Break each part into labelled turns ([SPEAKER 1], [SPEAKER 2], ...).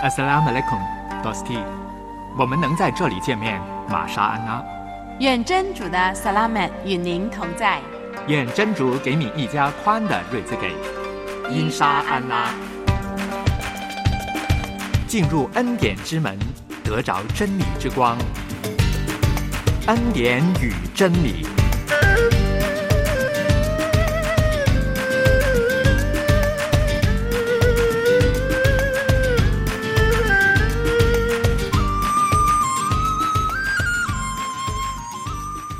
[SPEAKER 1] Assalamu alaikum, Dosti。我们能在这里见面，玛莎安娜。
[SPEAKER 2] 愿真主的萨拉曼与您同在。
[SPEAKER 1] 愿真主给你一家宽的瑞兹给。因沙安拉。进入恩典之门，得着真理之光。恩典与真理。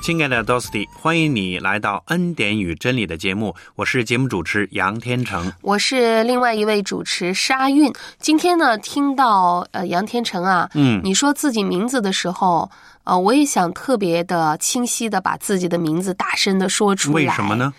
[SPEAKER 3] 亲爱的 Dosti，欢迎你来到《恩典与真理》的节目，我是节目主持杨天成，
[SPEAKER 4] 我是另外一位主持沙韵。今天呢，听到呃杨天成啊，
[SPEAKER 3] 嗯，
[SPEAKER 4] 你说自己名字的时候，呃，我也想特别的清晰的把自己的名字大声的说出来。
[SPEAKER 3] 为什么呢？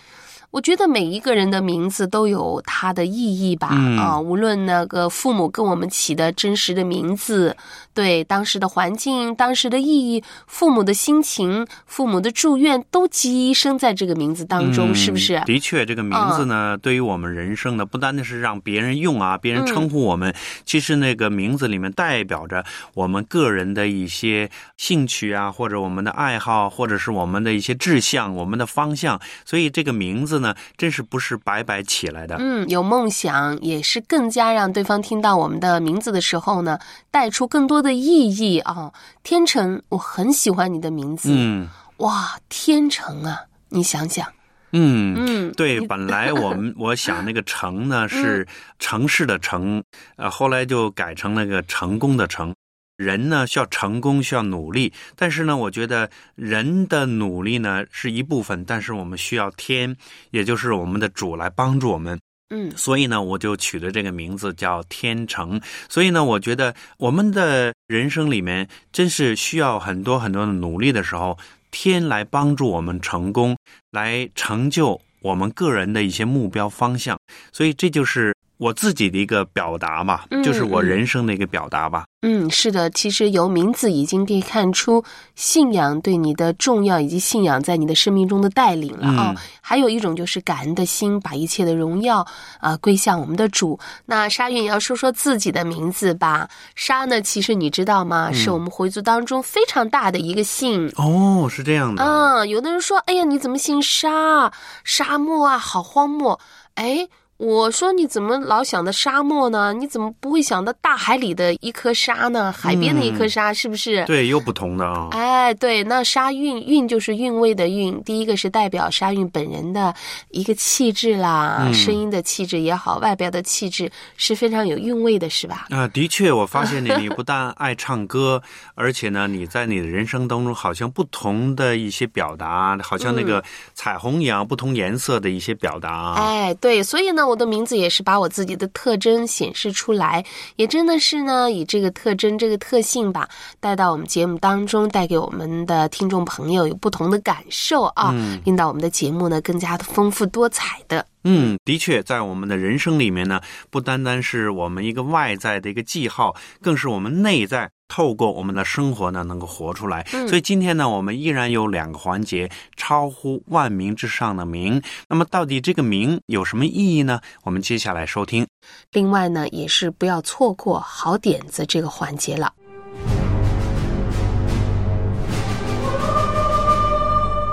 [SPEAKER 4] 我觉得每一个人的名字都有它的意义吧，
[SPEAKER 3] 嗯
[SPEAKER 4] 啊，无论那个父母跟我们起的真实的名字，对当时的环境、当时的意义、父母的心情、父母的祝愿，都寄生在这个名字当中，
[SPEAKER 3] 嗯
[SPEAKER 4] 是不是？
[SPEAKER 3] 的确，这个名字呢，对于我们人生呢，不单单是让别人用啊，别人称呼我们，其实那个名字里面代表着我们个人的一些兴趣啊，或者我们的爱好，或者是我们的一些志向、我们的方向。所以这个名字呢，真是不是白白起来的。
[SPEAKER 4] 嗯，有梦想也是更加让对方听到我们的名字的时候呢，带出更多的意义啊。天成，我很喜欢你的名字，
[SPEAKER 3] 嗯
[SPEAKER 4] 哇，天成啊，你想想，
[SPEAKER 3] 嗯。
[SPEAKER 4] 嗯，
[SPEAKER 3] 对，本来我们我想那个“成”呢是城市的“城”，呃，后来就改成那个成功的“成”。人呢需要成功，需要努力，但是呢，我觉得人的努力呢是一部分，但是我们需要天，也就是我们的主来帮助我们。
[SPEAKER 4] 嗯
[SPEAKER 3] 所以呢，我就取了这个名字叫天成。所以呢，我觉得我们的人生里面真是需要很多很多的努力的时候，天来帮助我们成功，来成就我们个人的一些目标方向。所以这就是我自己的一个表达嘛，
[SPEAKER 4] 嗯
[SPEAKER 3] 就是我
[SPEAKER 4] 嗯
[SPEAKER 3] 人生的一个表达吧。
[SPEAKER 4] 嗯，是的，其实由名字已经可以看出信仰对你的重要，以及信仰在你的生命中的带领了啊、
[SPEAKER 3] 嗯
[SPEAKER 4] 还有一种就是感恩的心，把一切的荣耀啊、归向我们的主。那沙韵也要说说自己的名字吧。沙呢，其实你知道吗？是我们回族当中非常大的一个姓。
[SPEAKER 3] 哦，是这样的。
[SPEAKER 4] 嗯，有的人说：“哎呀，你怎么姓沙？沙漠啊，好荒漠。”哎，我说你怎么老想的沙漠呢？你怎么不会想到大海里的一颗沙呢？海边的一颗沙，是不是？
[SPEAKER 3] 对，又不同的啊。
[SPEAKER 4] 哎，对，那沙韵韵就是韵味的韵，第一个是代表沙韵本人的一个气质啦，
[SPEAKER 3] 嗯
[SPEAKER 4] 声音的气质也好，外表的气质是非常有韵味的，是吧？
[SPEAKER 3] 啊，的确，我发现你，你不但爱唱歌，而且呢，你在你的人生当中，好像不同的一些表达，好像那个彩虹一样，不同颜色的一些表达。
[SPEAKER 4] 哎，对，所以呢，我的名字也是把我自己的特征显示出来，也真的是呢，以这个特征、这个特性吧，带到我们节目当中，带给我们的听众朋友有不同的感受啊，
[SPEAKER 3] 嗯
[SPEAKER 4] 令到我们的节目呢更加的丰富多彩的。
[SPEAKER 3] 嗯，的确，在我们的人生里面呢，不单单是我们一个外在的一个记号，更是我们内在透过我们的生活呢，能够活出来。
[SPEAKER 4] 嗯
[SPEAKER 3] 所以今天呢，我们依然有两个环节，超乎万民之上的名。那么，到底这个名有什么意义呢？我们接下来收听。
[SPEAKER 4] 另外呢，也是不要错过好点子这个环节了。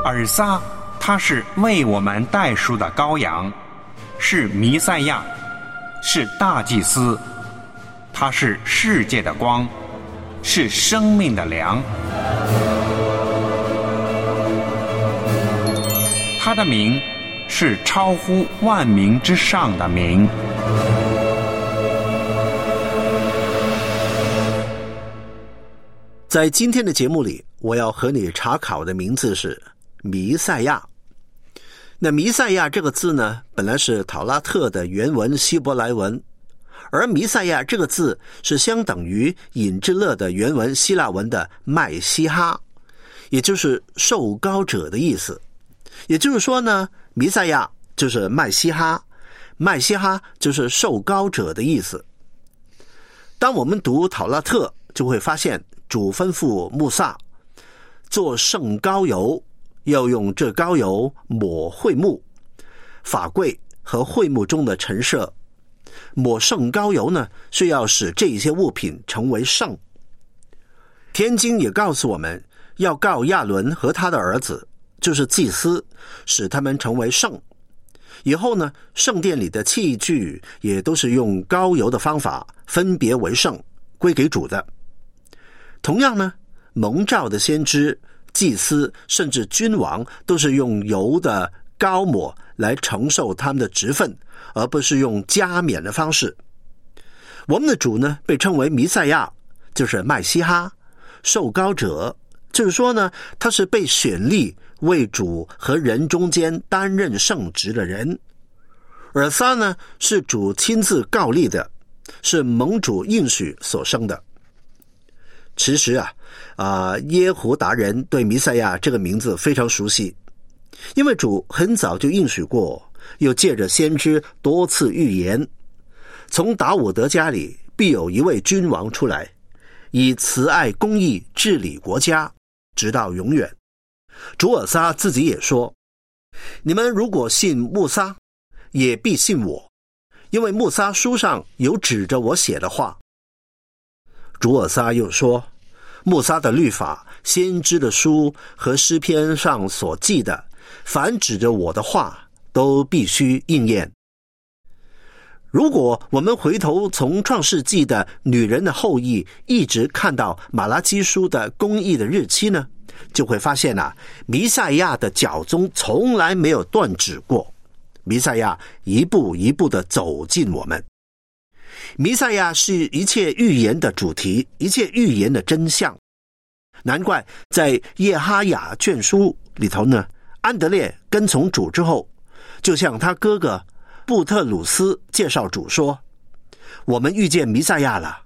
[SPEAKER 5] 尔撒，他是为我们代赎的羔羊，是弥赛亚，是大祭司，他是世界的光，是生命的粮。他的名是超乎万民之上的名。
[SPEAKER 6] 在今天的节目里，我要和你查考的名字是弥赛亚。那弥赛亚这个字呢，本来是讨拉特的原文希伯来文，而弥赛亚这个字是相等于尹志乐的原文希腊文的麦西哈，也就是受高者的意思。也就是说呢，弥赛亚就是麦西哈，麦西哈就是受高者的意思。当我们读讨拉特，就会发现主吩咐穆萨做圣膏油，要用这膏油抹会幕、法柜和会幕中的陈设，抹圣膏油呢，是要使这些物品成为圣。天经也告诉我们要告亚伦和他的儿子，就是祭司，使他们成为圣。以后呢，圣殿里的器具也都是用膏油的方法分别为圣，归给主的。同样呢，蒙召的先知、祭司甚至君王，都是用油的膏抹来承受他们的职分，而不是用加冕的方式。我们的主呢，被称为弥赛亚，就是麦西哈，受膏者，就是说呢，他是被选立。为主和人中间担任圣职的人，而撒呢是主亲自告立的，是盟主应许所生的。其实啊，啊耶胡达人对弥赛亚这个名字非常熟悉，因为主很早就应许过，又借着先知多次预言，从达伍德家里必有一位君王出来，以慈爱公义治理国家，直到永远。主尔撒自己也说：“你们如果信穆撒，也必信我，因为穆撒书上有指着我写的话。”主尔撒又说：“穆萨的律法、先知的书和诗篇上所记的，凡指着我的话，都必须应验。”如果我们回头从创世纪的女人的后裔，一直看到马拉基书的公义的日期呢？就会发现呐，弥赛亚的脚踪从来没有断指过。弥赛亚一步一步的走进我们。弥赛亚是一切预言的主题，一切预言的真相。难怪在叶哈雅卷书里头呢，安德烈跟从主之后，就向他哥哥布特鲁斯介绍主说：“我们遇见弥赛亚了。”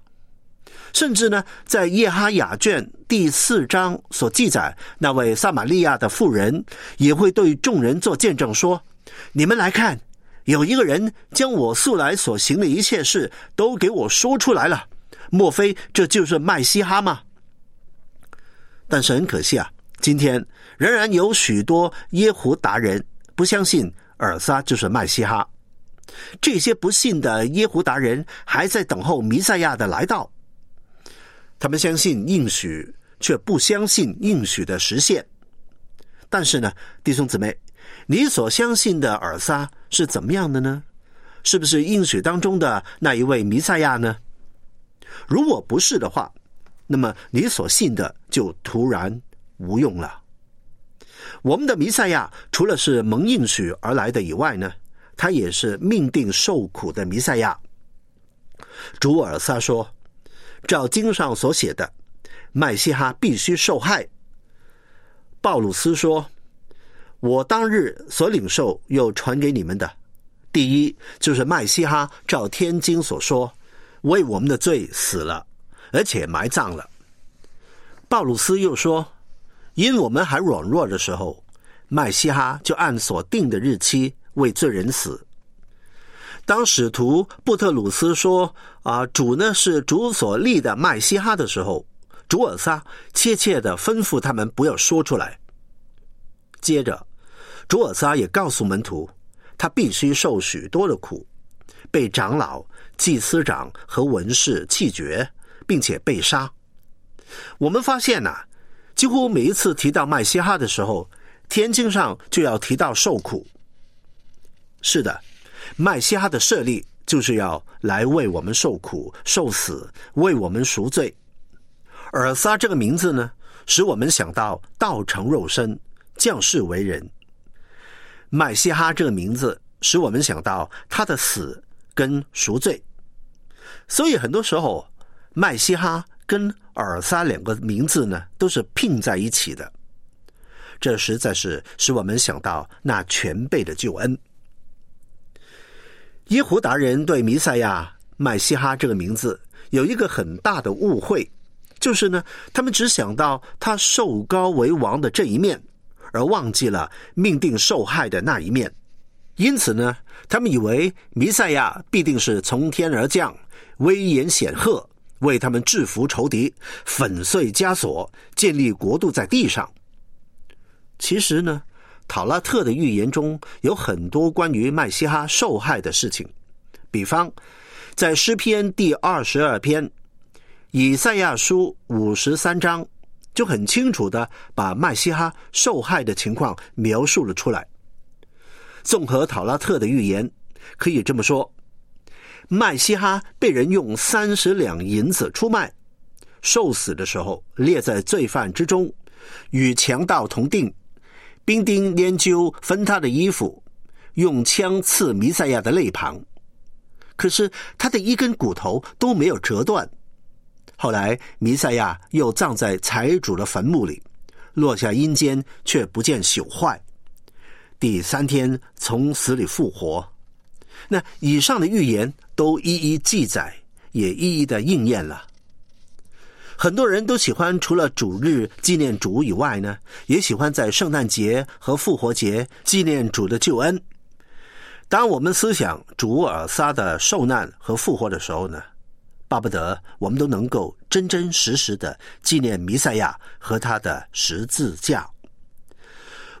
[SPEAKER 6] 甚至呢，在耶哈雅卷第四章所记载，那位撒玛利亚的妇人也会对众人做见证说：“你们来看，有一个人将我素来所行的一切事都给我说出来了。莫非这就是麦西哈吗？”但是很可惜啊，今天仍然有许多耶胡达人不相信尔撒就是麦西哈。这些不信的耶胡达人还在等候弥赛亚的来到。他们相信应许，却不相信应许的实现。但是呢，弟兄姊妹，你所相信的尔撒是怎么样的呢？是不是应许当中的那一位弥赛亚呢？如果不是的话，那么你所信的就突然无用了。我们的弥赛亚除了是蒙应许而来的以外呢，他也是命定受苦的弥赛亚。主尔撒说。照经上所写的，麦西哈必须受害。鲍鲁斯说：“我当日所领受又传给你们的，第一就是麦西哈照天经所说，为我们的罪死了，而且埋葬了。”鲍鲁斯又说：“因我们还软弱的时候，麦西哈就按所定的日期为罪人死。”当使徒布特鲁斯说：“啊，主呢是主所立的麦西哈的时候，主尔撒切切的吩咐他们不要说出来。接着，主尔撒也告诉门徒，他必须受许多的苦，被长老、祭司长和文士弃绝，并且被杀。我们发现呐，几乎每一次提到麦西哈的时候，天经上就要提到受苦。是的。”麦西哈的设立就是要来为我们受苦、受死，为我们赎罪。尔撒这个名字呢，使我们想到道成肉身、降世为人。麦西哈这个名字使我们想到他的死跟赎罪。所以很多时候，麦西哈跟尔撒两个名字呢，都是拼在一起的。这实在是使我们想到那全备的救恩。耶胡达人对弥赛亚麦西哈这个名字有一个很大的误会，就是呢，他们只想到他受高为王的这一面，而忘记了命定受害的那一面。因此呢，他们以为弥赛亚必定是从天而降，威严显赫，为他们制服仇敌，粉碎枷锁，建立国度在地上。其实呢。塔拉特的预言中有很多关于麦西哈受害的事情，比方，在诗篇第二十二篇、以赛亚书五十三章，就很清楚的把麦西哈受害的情况描述了出来。综合塔拉特的预言，可以这么说：麦西哈被人用三十两银子出卖，受死的时候列在罪犯之中，与强盗同定，兵丁研究分他的衣服，用枪刺弥赛亚的肋旁，可是他的一根骨头都没有折断。后来弥赛亚又葬在财主的坟墓里，落下阴间，却不见朽坏。第三天从死里复活，那以上的预言都一一记载，也一一的应验了。很多人都喜欢除了主日纪念主以外呢，也喜欢在圣诞节和复活节纪念主的救恩。当我们思想主尔撒的受难和复活的时候呢，巴不得我们都能够真真实实的纪念弥赛亚和他的十字架。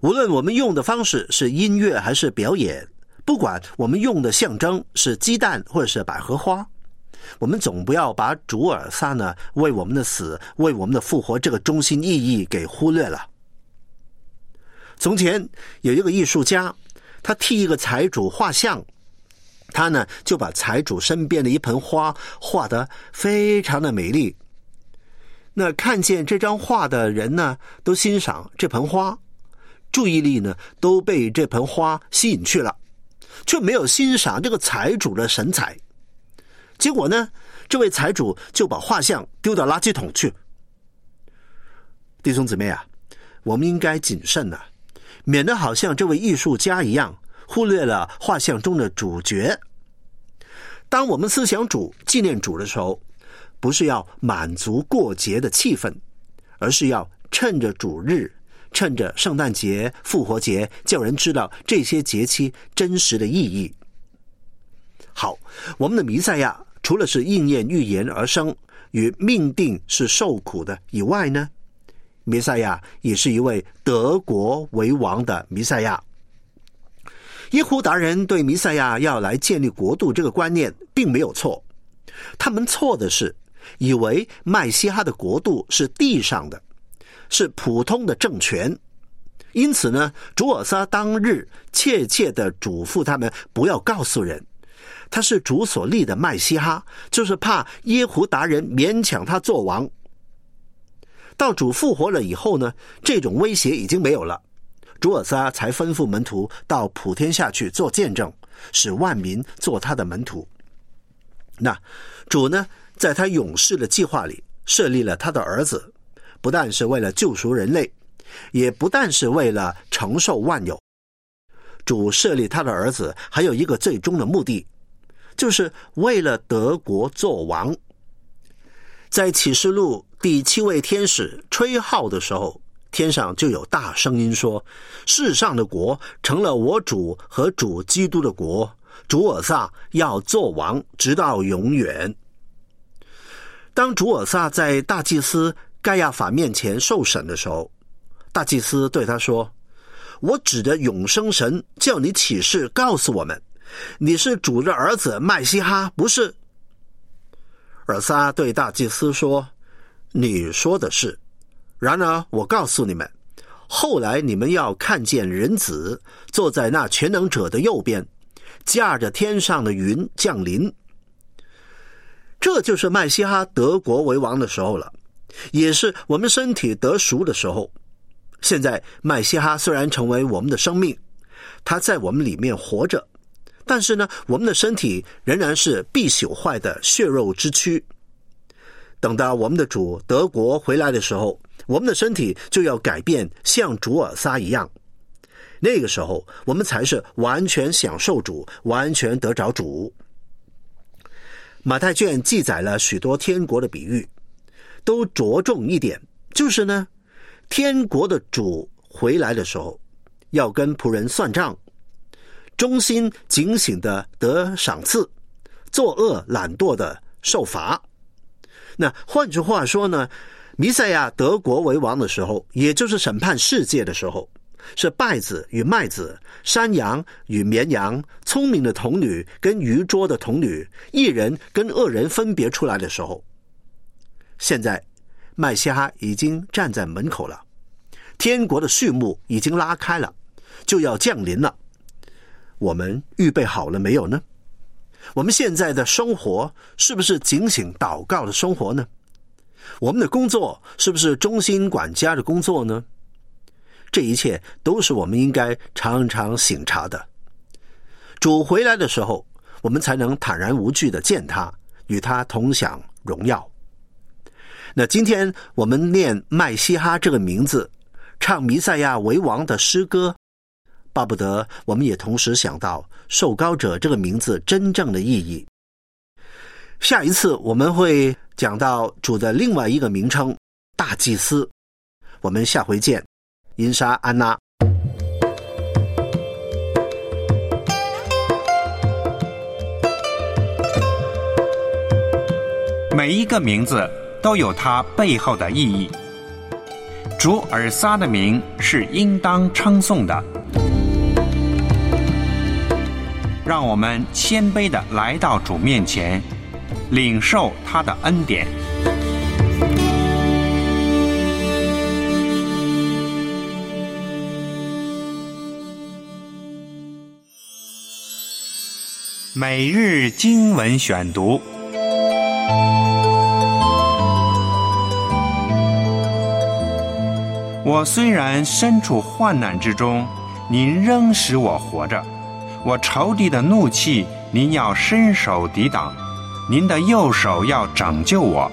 [SPEAKER 6] 无论我们用的方式是音乐还是表演，不管我们用的象征是鸡蛋或者是百合花，我们总不要把主尔撒呢为我们的死、为我们的复活这个中心意义给忽略了。从前有一个艺术家，他替一个财主画像，他呢就把财主身边的一盆花画得非常的美丽。那看见这张画的人呢，都欣赏这盆花。注意力呢都被这盆花吸引去了，却没有欣赏这个财主的神采。结果呢，这位财主就把画像丢到垃圾桶去。弟兄姊妹啊，我们应该谨慎呐，免得好像这位艺术家一样，忽略了画像中的主角。当我们思想主、纪念主的时候，不是要满足过节的气氛，而是要趁着主日。趁着圣诞节、复活节，叫人知道这些节期真实的意义。好，我们的弥赛亚除了是应验预言而生，与命定是受苦的以外呢，弥赛亚也是一位德国为王的弥赛亚。耶胡达人对弥赛亚要来建立国度这个观念并没有错，他们错的是以为麦西哈的国度是地上的。是普通的政权，因此呢，主尔撒当日切切的嘱咐他们不要告诉人，他是主所立的麦西哈，就是怕耶胡达人勉强他做王。到主复活了以后呢，这种威胁已经没有了，主尔撒才吩咐门徒到普天下去做见证，使万民做他的门徒。那主呢，在他勇士的计划里设立了他的儿子。不但是为了救赎人类，也不但是为了承受万有。主设立他的儿子，还有一个最终的目的，就是为了德国做王。在启示录第七位天使吹号的时候，天上就有大声音说：“世上的国成了我主和主基督的国，主尔撒要做王，直到永远。”当主尔撒在大祭司。盖亚法面前受审的时候，大祭司对他说：“我指着永生神叫你起誓，告诉我们，你是主的儿子麦西哈，不是？”尔撒对大祭司说：“你说的是。然而我告诉你们，后来你们要看见人子坐在那全能者的右边，驾着天上的云降临。这就是麦西哈德国为王的时候了。”也是我们身体得熟的时候。现在麦西哈虽然成为我们的生命，他在我们里面活着，但是呢，我们的身体仍然是必朽坏的血肉之躯。等到我们的主德国回来的时候，我们的身体就要改变，像主尔撒一样。那个时候，我们才是完全享受主，完全得着主。马太卷记载了许多天国的比喻。都着重一点，就是呢，天国的主回来的时候，要跟仆人算账，忠心警醒的得赏赐，作恶懒惰的受罚。那换句话说呢，弥赛亚德国为王的时候，也就是审判世界的时候，是稗子与麦子、山羊与绵羊、聪明的童女跟愚拙的童女、一人跟恶人分别出来的时候。现在，麦西哈已经站在门口了，天国的序幕已经拉开了，就要降临了。我们预备好了没有呢？我们现在的生活是不是警醒祷告的生活呢？我们的工作是不是忠心管家的工作呢？这一切都是我们应该常常醒察的。主回来的时候，我们才能坦然无惧的见他，与他同享荣耀。那今天我们念麦西哈这个名字，唱弥赛亚为王的诗歌，巴不得我们也同时想到受膏者这个名字真正的意义。下一次我们会讲到主的另外一个名称——大祭司。我们下回见，因沙安娜。
[SPEAKER 5] 每一个名字都有它背后的意义。主尔撒的名是应当称颂的。让我们谦卑的来到主面前。领受他的恩典。每日经文选读。我虽然身处患难之中，您仍使我活着。我仇敌的怒气，您要伸手抵挡。您的右手要拯救我。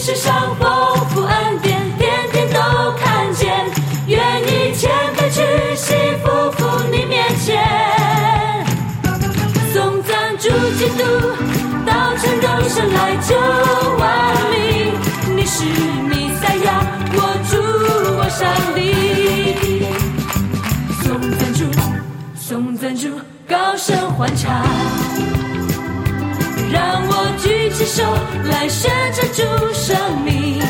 [SPEAKER 7] 世上丰富恩典，天天都看见。愿意谦卑屈膝匍匐你面前，颂赞主基督，道成肉身来救万民。你是弥赛亚，我主我上帝。颂赞主，颂赞主，高声欢唱。手来宣称主生命，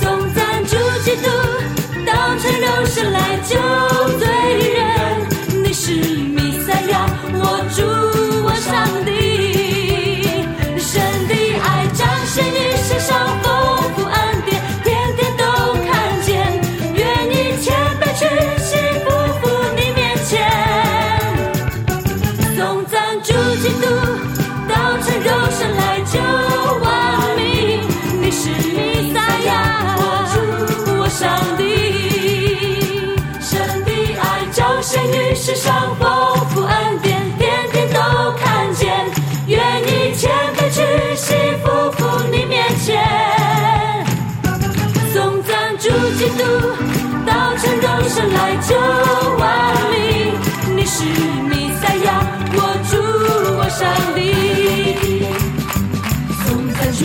[SPEAKER 7] 颂赞主基督，当成肉身来救罪。世上丰富恩典，天天都看见。愿意谦卑屈膝匍匐你面前，送赞主基督，到成肉生来救万民。你是弥赛亚，我主，我上帝。送赞主，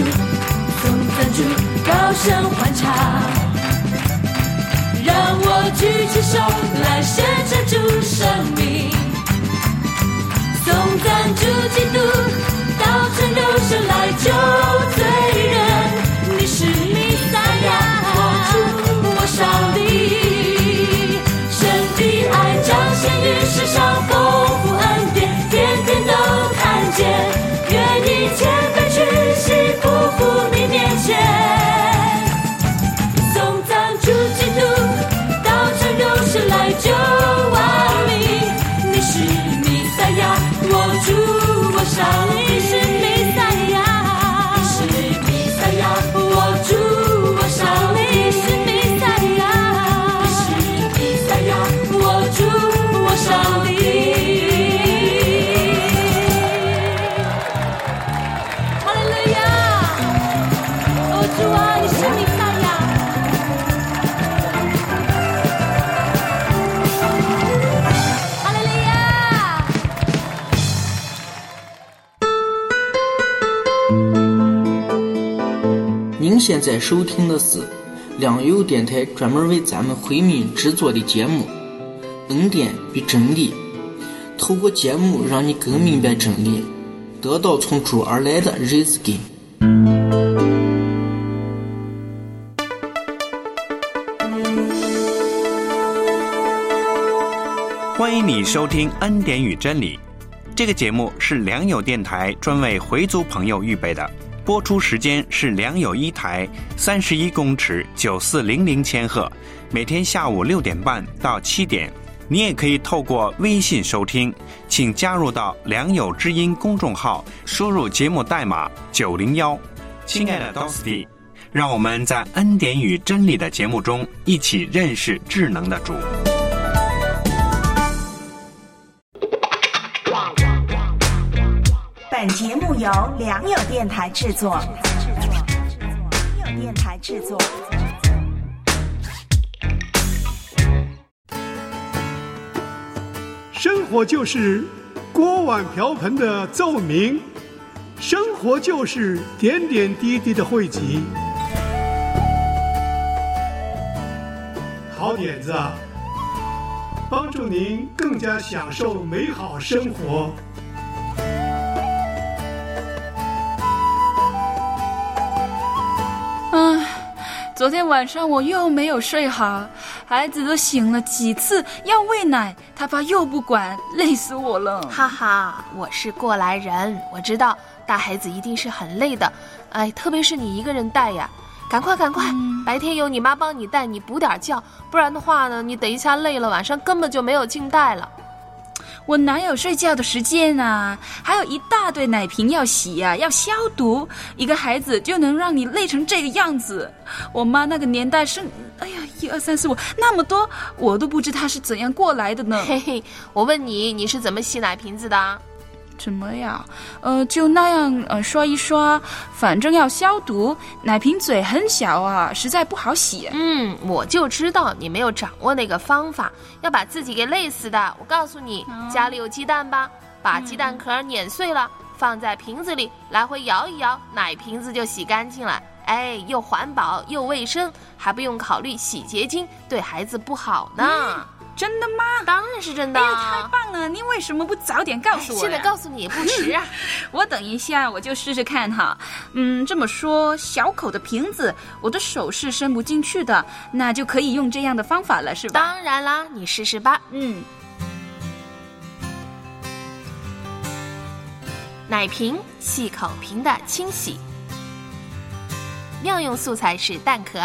[SPEAKER 7] 送赞主，高声欢唱。让我举起手来宣。主
[SPEAKER 8] 现在收听的是良友电台专门为咱们回民制作的节目《恩典与真理》，透过节目让你更明白真理，得到从主而来的日子根。
[SPEAKER 3] 欢迎你收听《恩典与真理》这个节目，是良友电台专为回族朋友预备的。播出时间是良友一台三十一公尺九四零零千赫，每天下午六点半到七点。你也可以透过微信收听，请加入到良友之音公众号，输入节目代码九零幺。亲爱的 Dosty，让我们在恩典与真理的节目中一起认识智能的主。
[SPEAKER 9] 本节目由良友电台制作。良友电台制作。
[SPEAKER 10] 生活就是锅碗瓢盆的奏鸣，生活就是点点滴滴的汇集。好点子啊，帮助您更加享受美好生活。
[SPEAKER 11] 昨天晚上我又没有睡好，孩子都醒了几次要喂奶，他爸又不管，累死我了。
[SPEAKER 4] 哈哈，我是过来人，我知道带孩子一定是很累的，哎，特别是你一个人带呀。赶快赶快，白天有你妈帮你带，你补点觉，不然的话呢，你等一下累了，晚上根本就没有劲带了。
[SPEAKER 11] 我哪有睡觉的时间啊？还有一大堆奶瓶要洗呀、要消毒，一个孩子就能让你累成这个样子。我妈那个年代是，哎呀，一二三四五那么多，我都不知她是怎样过来的呢。
[SPEAKER 4] 嘿嘿，我问你，你是怎么洗奶瓶子的？
[SPEAKER 11] 怎么呀？呃，就那样呃刷一刷，反正要消毒。奶瓶嘴很小啊，实在不好洗。
[SPEAKER 4] 嗯，我就知道你没有掌握那个方法，要把自己给累死的。我告诉你，家里有鸡蛋吧？把鸡蛋壳碾碎了，放在瓶子里，来回摇一摇，奶瓶子就洗干净了。哎，又环保又卫生，还不用考虑洗洁精对孩子不好呢。
[SPEAKER 11] 真的吗？
[SPEAKER 4] 当然是真的。
[SPEAKER 11] 哎呀，太棒了！你为什么不早点告诉我呀？
[SPEAKER 4] 现在告诉你也不迟啊。
[SPEAKER 11] 我等一下我就试试看哈。嗯，这么说，小口的瓶子，我的手是伸不进去的，那就可以用这样的方法了，是吧？
[SPEAKER 4] 当然啦，你试试吧。
[SPEAKER 11] 嗯，
[SPEAKER 4] 奶瓶细口瓶的清洗，妙用素材是蛋壳。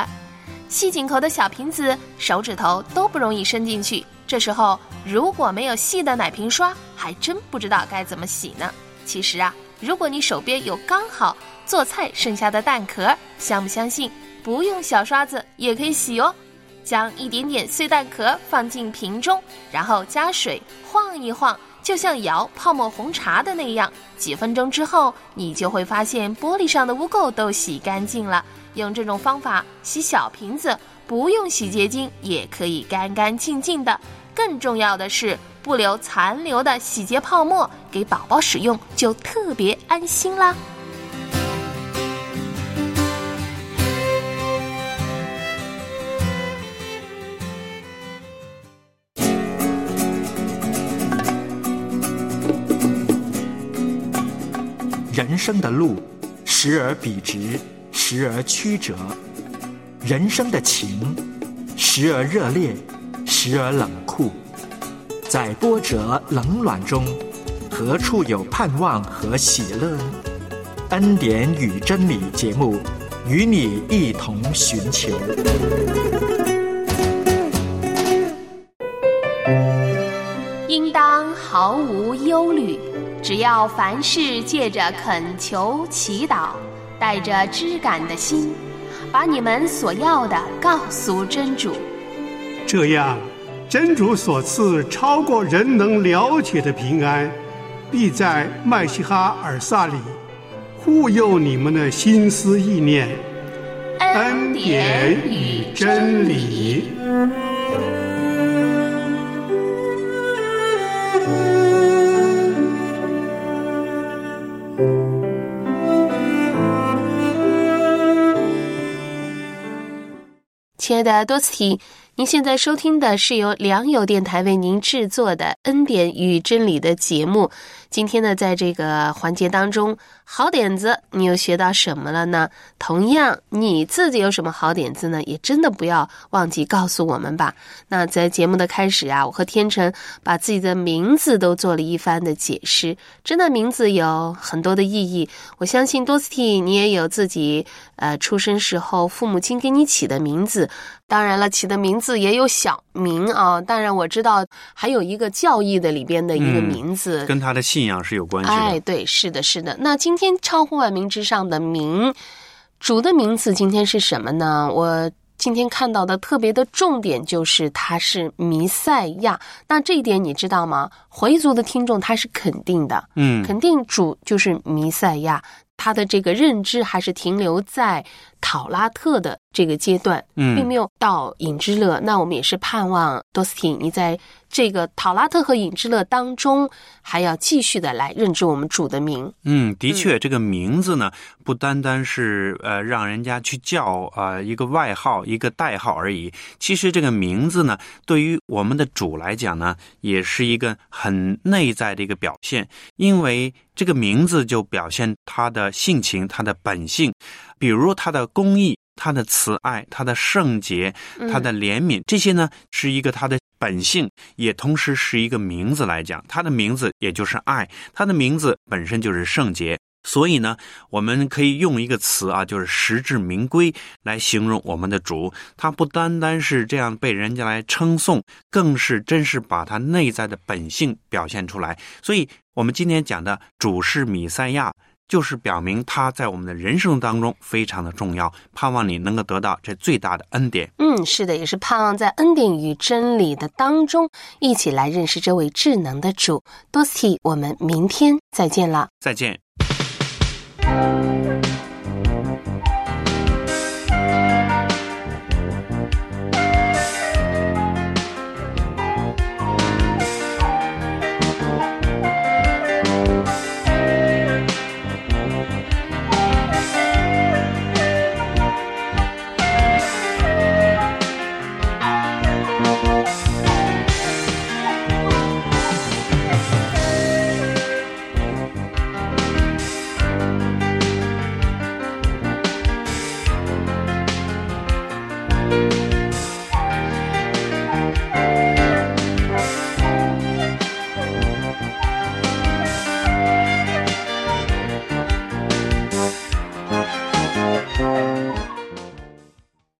[SPEAKER 4] 细颈口的小瓶子，手指头都不容易伸进去。这时候如果没有细的奶瓶刷，还真不知道该怎么洗呢。其实啊，如果你手边有刚好做菜剩下的蛋壳，相不相信不用小刷子也可以洗哦。将一点点碎蛋壳放进瓶中，然后加水晃一晃，就像摇泡沫红茶的那样。几分钟之后，你就会发现玻璃上的污垢都洗干净了。用这种方法洗小瓶子，不用洗洁精也可以干干净净的。更重要的是，不留残留的洗洁泡沫，给宝宝使用就特别安心啦。
[SPEAKER 1] 生的路，时而笔直，时而曲折；人生的情，时而热烈，时而冷酷。在波折冷暖中，何处有盼望和喜乐？恩典与真理节目与你一同寻求。
[SPEAKER 4] 应当毫无忧虑，只要凡事借着恳求、祈祷，带着知感的心，把你们所要的告诉真主。
[SPEAKER 10] 这样，真主所赐超过人能了解的平安，必在麦西哈尔萨里护佑你们的心思意念。恩典与真理。
[SPEAKER 4] 亲爱的多斯提，您现在收听的是由良友电台为您制作的《恩典与真理》的节目。今天呢，在这个环节当中，好点子，你又学到什么了呢？同样，你自己有什么好点子呢？也真的不要忘记告诉我们吧。那在节目的开始啊，我和天成把自己的名字都做了一番的解释。真的名字有很多的意义，我相信多斯蒂你也有自己呃出生时候父母亲给你起的名字。当然了，起的名字也有小名啊。当然，我知道还有一个教义的里边的一个名字，
[SPEAKER 3] 嗯、跟他的信仰是有关系的。
[SPEAKER 4] 哎，对，是的，是的。那今天超乎万民之上的名，主的名字今天是什么呢？我今天看到的特别的重点就是他是弥赛亚。那这一点你知道吗？回族的听众他是肯定的，
[SPEAKER 3] 嗯，
[SPEAKER 4] 肯定主就是弥赛亚。他的这个认知还是停留在讨拉特的这个阶段，
[SPEAKER 3] 嗯，
[SPEAKER 4] 并没有到隐之乐。那我们也是盼望多斯汀，你在这个讨拉特和隐之乐当中，还要继续的来认知我们主的名。
[SPEAKER 3] 嗯，的确，这个名字呢，不单单是呃让人家去叫啊、呃、一个外号、一个代号而已。其实这个名字呢，对于我们的主来讲呢，也是一个很内在的一个表现，因为这个名字就表现他的性情、他的本性，比如他的公义、他的慈爱、他的圣洁、他的怜悯，这些呢是一个他的本性，也同时是一个名字来讲，他的名字也就是爱，他的名字本身就是圣洁。所以呢，我们可以用一个词啊，就是实至名归来形容我们的主。他不单单是这样被人家来称颂，更是真是把他内在的本性表现出来。所以，我们今天讲的主是弥赛亚，就是表明他在我们的人生当中非常的重要。盼望你能够得到这最大的恩典。
[SPEAKER 4] 嗯，是的，也是盼望在恩典与真理的当中，一起来认识这位智能的主。多斯蒂，我们明天再见了。
[SPEAKER 3] 再见。